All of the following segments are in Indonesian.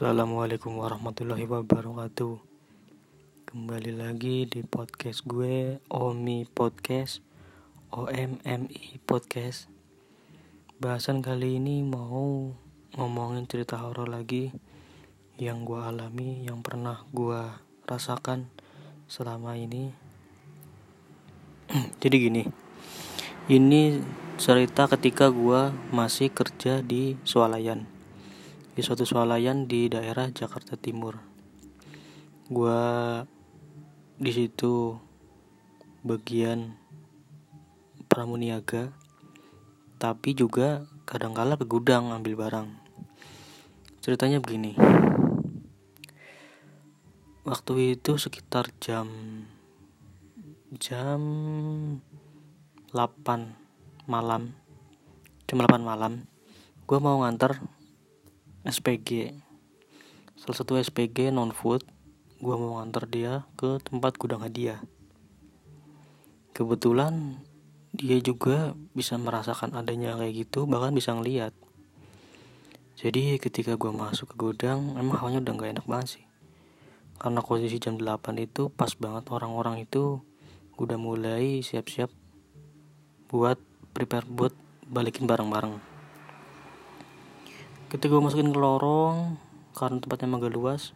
Assalamualaikum warahmatullahi wabarakatuh. Kembali lagi di podcast gue Omi Podcast OMMI Podcast. Bahasan kali ini mau ngomongin cerita horor lagi Yang gue alami, yang pernah gue rasakan selama ini. Jadi gini Ini cerita ketika gue masih kerja di Swalayan di suatu swalayan di daerah Jakarta Timur. Gua di situ bagian pramuniaga, tapi juga kadang-kala ke gudang ambil barang. Ceritanya begini. Waktu itu sekitar jam jam 8 malam. Jam 8 malam. Gue mau nganter SPG salah satu SPG non food gue mau nganter dia ke tempat gudang hadiah. Kebetulan dia juga bisa merasakan adanya kayak gitu bahkan bisa ngeliat. Jadi ketika gue masuk ke gudang emang hawanya udah gak enak banget sih. Karena posisi jam 8 itu pas banget orang-orang itu udah mulai siap-siap buat prepare buat balikin barang-barang ketika gue masukin ke lorong karena tempatnya agak luas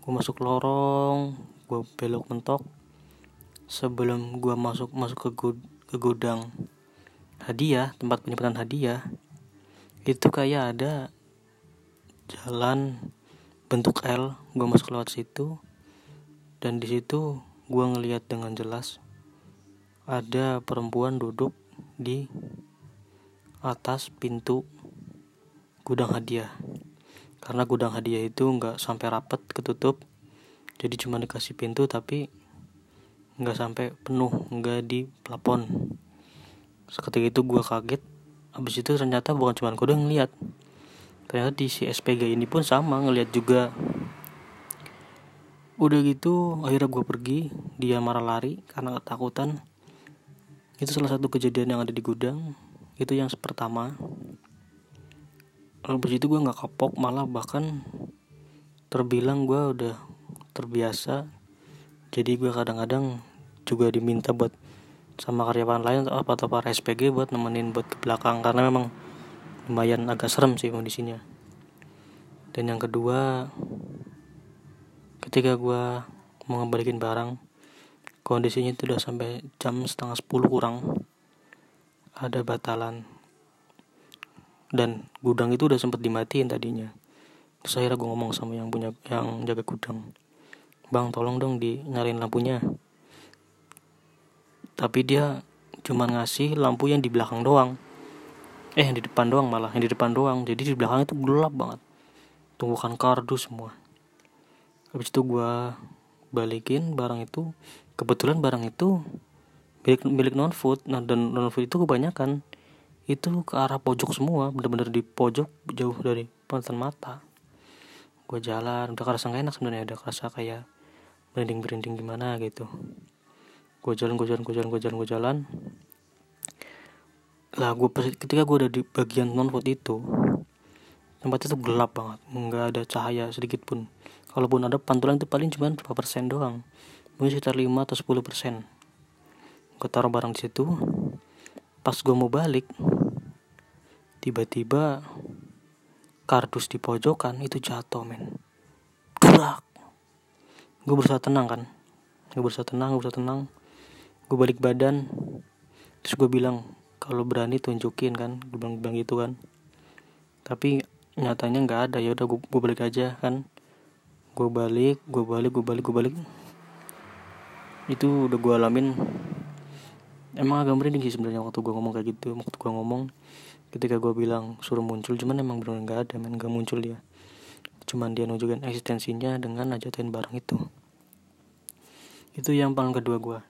gue masuk lorong gue belok mentok sebelum gue masuk masuk ke, gud, ke gudang hadiah tempat penyimpanan hadiah itu kayak ada jalan bentuk L gue masuk lewat situ dan di situ gue ngeliat dengan jelas ada perempuan duduk di atas pintu gudang hadiah. Karena gudang hadiah itu nggak sampai rapet ketutup. Jadi cuma dikasih pintu tapi nggak sampai penuh nggak di plafon. Seketika itu gue kaget. Habis itu ternyata bukan cuma gue udah ngeliat ternyata di si SPG ini pun sama ngeliat juga. Udah gitu akhirnya gue pergi. Dia marah lari karena ketakutan. Itu salah satu kejadian yang ada di gudang. Itu yang pertama habis itu gue nggak kapok malah bahkan terbilang gue udah terbiasa. Jadi gue kadang-kadang juga diminta buat sama karyawan lain atau atau para SPG buat nemenin buat ke belakang karena memang lumayan agak serem sih kondisinya. Dan yang kedua ketika gue mau ngebalikin barang kondisinya itu udah sampai jam setengah sepuluh kurang. Ada batalan dan gudang itu udah sempet dimatiin tadinya. Terus akhirnya gue ngomong sama yang punya yang jaga gudang bang tolong dong dinyalain lampunya. Tapi dia cuma ngasih lampu yang di belakang doang. Eh yang di depan doang malah yang di depan doang. Jadi di belakang itu gelap banget. Tumbukan kardus semua. Habis itu gue balikin barang itu. Kebetulan barang itu milik milik non food nah dan non food itu kebanyakan itu ke arah pojok semua bener-bener di pojok jauh dari pantan mata. Gue jalan udah kerasa gak enak sebenarnya udah kerasa kayak merinding merinding gimana gitu. Gue jalan gue jalan gue jalan gue jalan gue jalan. Lah gue ketika gue udah di bagian non food itu tempat itu gelap banget nggak ada cahaya sedikit pun. Kalaupun ada pantulan itu paling cuma berapa persen doang. Mungkin sekitar 5 atau 10 persen. Gue taruh barang di situ. Pas gue mau balik tiba-tiba kardus di pojokan itu jatuh men. Gerak. Gue berusaha tenang kan? Gue berusaha tenang gue berusaha tenang. Gue balik badan. Terus gue bilang kalau berani tunjukin kan? Gue bilang, bilang gitu kan. Tapi nyatanya nggak ada. Ya udah gue, gue balik aja kan? Gue balik gue balik gue balik gue balik. Itu udah gue alamin emang agak merinding sih sebenarnya waktu gue ngomong kayak gitu waktu gue ngomong ketika gue bilang suruh muncul cuman emang bener nggak ada men nggak muncul dia. Cuman dia nunjukin eksistensinya dengan ajatin barang itu. Itu yang paling kedua gue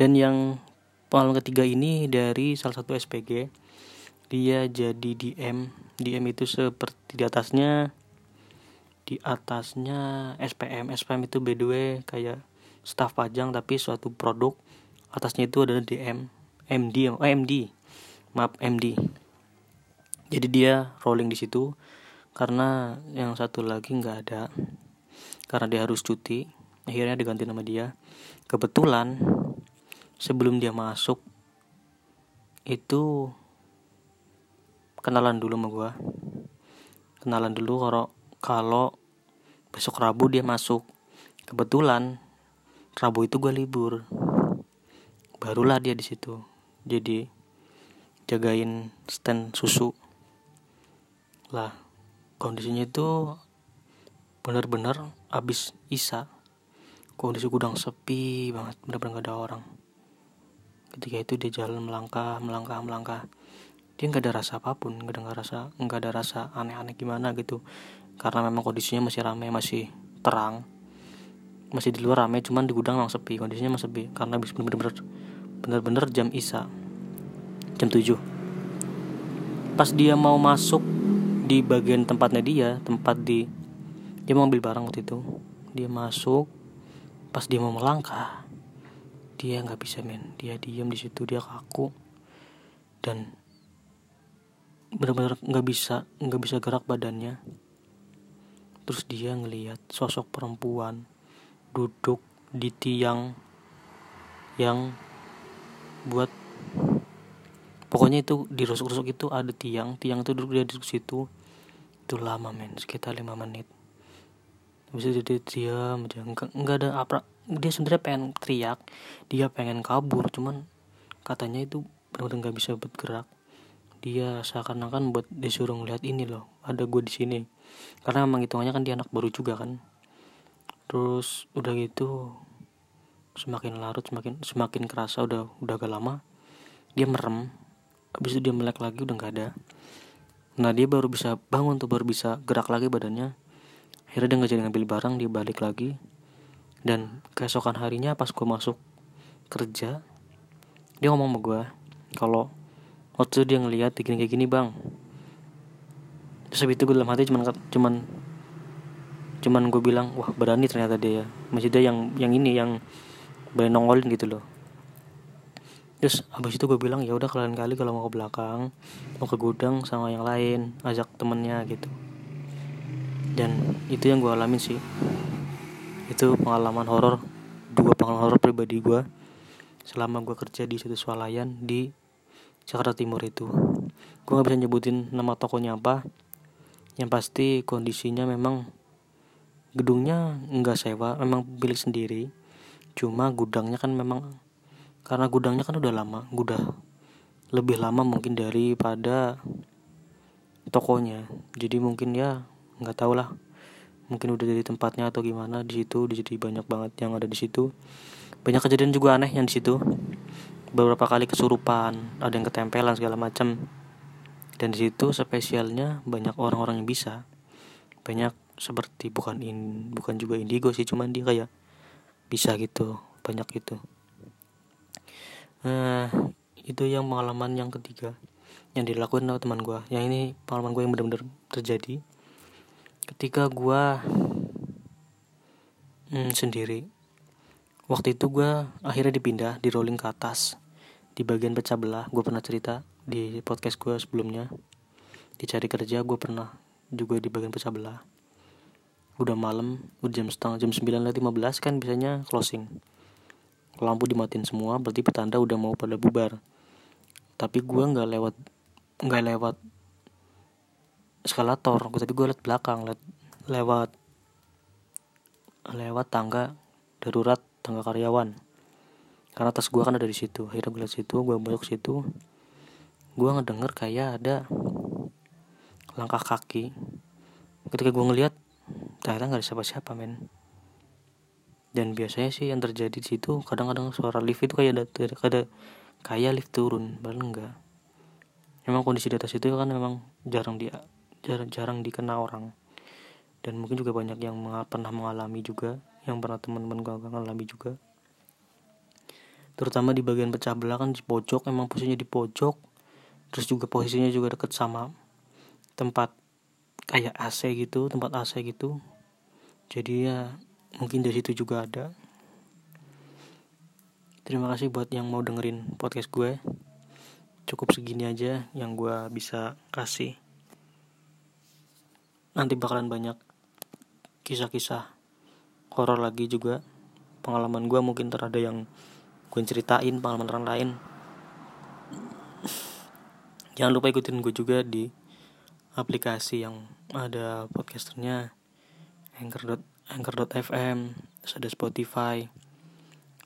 dan yang paling ketiga ini dari salah satu SPG dia jadi DM DM itu seperti di atasnya di atasnya SPM SPM itu by the way kayak staff pajang tapi suatu produk atasnya itu adalah DM MD oh MD maaf MD jadi dia rolling di situ karena yang satu lagi nggak ada karena dia harus cuti. Akhirnya diganti nama dia. Kebetulan sebelum dia masuk itu kenalan dulu sama gue kenalan dulu kalau kalau besok Rabu dia masuk. Kebetulan Rabu itu gue libur. Barulah dia di situ. Jadi jagain stand susu. Lah kondisinya itu benar-benar abis isa. Kondisi gudang sepi banget benar-benar gak ada orang. Ketika itu dia jalan melangkah melangkah melangkah. Dia nggak ada rasa apa pun nggak ada rasa nggak ada rasa aneh-aneh gimana gitu. Karena memang kondisinya masih ramai masih terang masih di luar ramai cuman di gudang memang sepi kondisinya masih sepi karena habis benar-benar benar-benar jam isa jam 7 pas dia mau masuk di bagian tempatnya dia tempat di dia mau ambil barang waktu itu. Dia masuk pas dia mau melangkah dia nggak bisa men. Dia diam di situ dia kaku dan benar-benar nggak bisa nggak bisa gerak badannya. Terus dia ngelihat sosok perempuan duduk di tiang yang buat pokoknya itu di rusuk-rusuk itu ada tiang tiang itu duduk dia di situ. Itu lama men sekitar lima menit. Bisa jadi diam aja. Nggak nggak ada apa dia sebenarnya pengen teriak dia pengen kabur cuman katanya itu benar-benar nggak bisa bergerak dia seakan-akan buat disuruh ngeliat ini loh ada gue di sini. Karena memang hitungannya kan dia anak baru juga kan terus udah gitu semakin larut semakin semakin kerasa udah udah agak lama dia merem. Habis itu dia melek lagi udah nggak ada. Nah dia baru bisa bangun tuh baru bisa gerak lagi badannya. Akhirnya dia nggak jadi ngambil barang dia balik lagi. Dan keesokan harinya pas gue masuk kerja dia ngomong sama gue kalau waktu dia ngeliat gini kayak gini bang. Terus habis itu gue dalam hati cuman cuman cuman gue bilang wah berani ternyata dia ya. Dia yang yang ini yang berani nongolin gitu loh. Terus abis itu gue bilang ya udah kalian kali kalau mau ke belakang mau ke gudang sama yang lain ajak temennya gitu. Dan itu yang gue alamin sih. Itu pengalaman horor dua pengalaman horor pribadi gue selama gue kerja di situ swalayan di Jakarta Timur itu. Gue nggak bisa nyebutin nama tokonya apa. Yang pasti kondisinya memang gedungnya nggak sewa memang milik sendiri. Cuma gudangnya kan memang karena gudangnya kan udah lama udah lebih lama mungkin daripada tokonya. Jadi mungkin ya nggak tahu lah. Mungkin udah jadi tempatnya atau gimana di situ jadi banyak banget yang ada di situ. Banyak kejadian juga aneh yang di situ. Beberapa kali kesurupan ada yang ketempelan segala macam dan di situ spesialnya banyak orang-orang yang bisa. Banyak seperti bukan in bukan juga indigo sih cuman dia kayak bisa gitu banyak itu nah itu yang pengalaman yang ketiga yang dilakukan sama teman gue yang ini pengalaman gue yang benar-benar terjadi. Ketika gue hmm, sendiri. Waktu itu gue akhirnya dipindah di rolling ke atas di bagian pecah belah. Gue pernah cerita di podcast gue sebelumnya. Dicari kerja gue pernah juga di bagian pecah belah udah malam udah jam setengah jam sembilan lewat belas kan biasanya closing. Lampu dimatiin semua berarti petanda udah mau pada bubar. Tapi gue nggak lewat nggak lewat eskalator. Gue tapi gue lewat belakang lewat lewat lewat tangga darurat tangga karyawan. Karena tas gue kan ada di situ. Akhirnya gue liat situ gue masuk situ. Gue ngedenger kayak ada langkah kaki. Ketika gue ngeliat ternyata nggak ada siapa-siapa men. Dan biasanya sih yang terjadi di situ kadang-kadang suara lift itu kayak ada ada kayak lift turun baru enggak. Memang kondisi di atas itu kan memang jarang dia jarang jarang dikenal orang. Dan mungkin juga banyak yang pernah mengalami juga yang pernah teman-teman gue mengalami juga. Terutama di bagian pecah belah kan di pojok emang posisinya di pojok terus juga posisinya juga deket sama tempat kayak AC gitu tempat AC gitu. Jadi ya mungkin dari situ juga ada. Terima kasih buat yang mau dengerin podcast gue. Cukup segini aja yang gue bisa kasih. Nanti bakalan banyak kisah-kisah horor lagi juga. Pengalaman gue mungkin terada yang gue ceritain pengalaman orang lain. Jangan lupa ikutin gue juga di aplikasi yang ada podcasternya anchor anchor.fm terus ada Spotify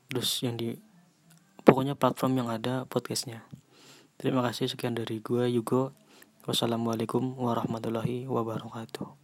terus yang di pokoknya platform yang ada podcastnya. Terima kasih sekian dari gue Yugo. Wassalamualaikum warahmatullahi wabarakatuh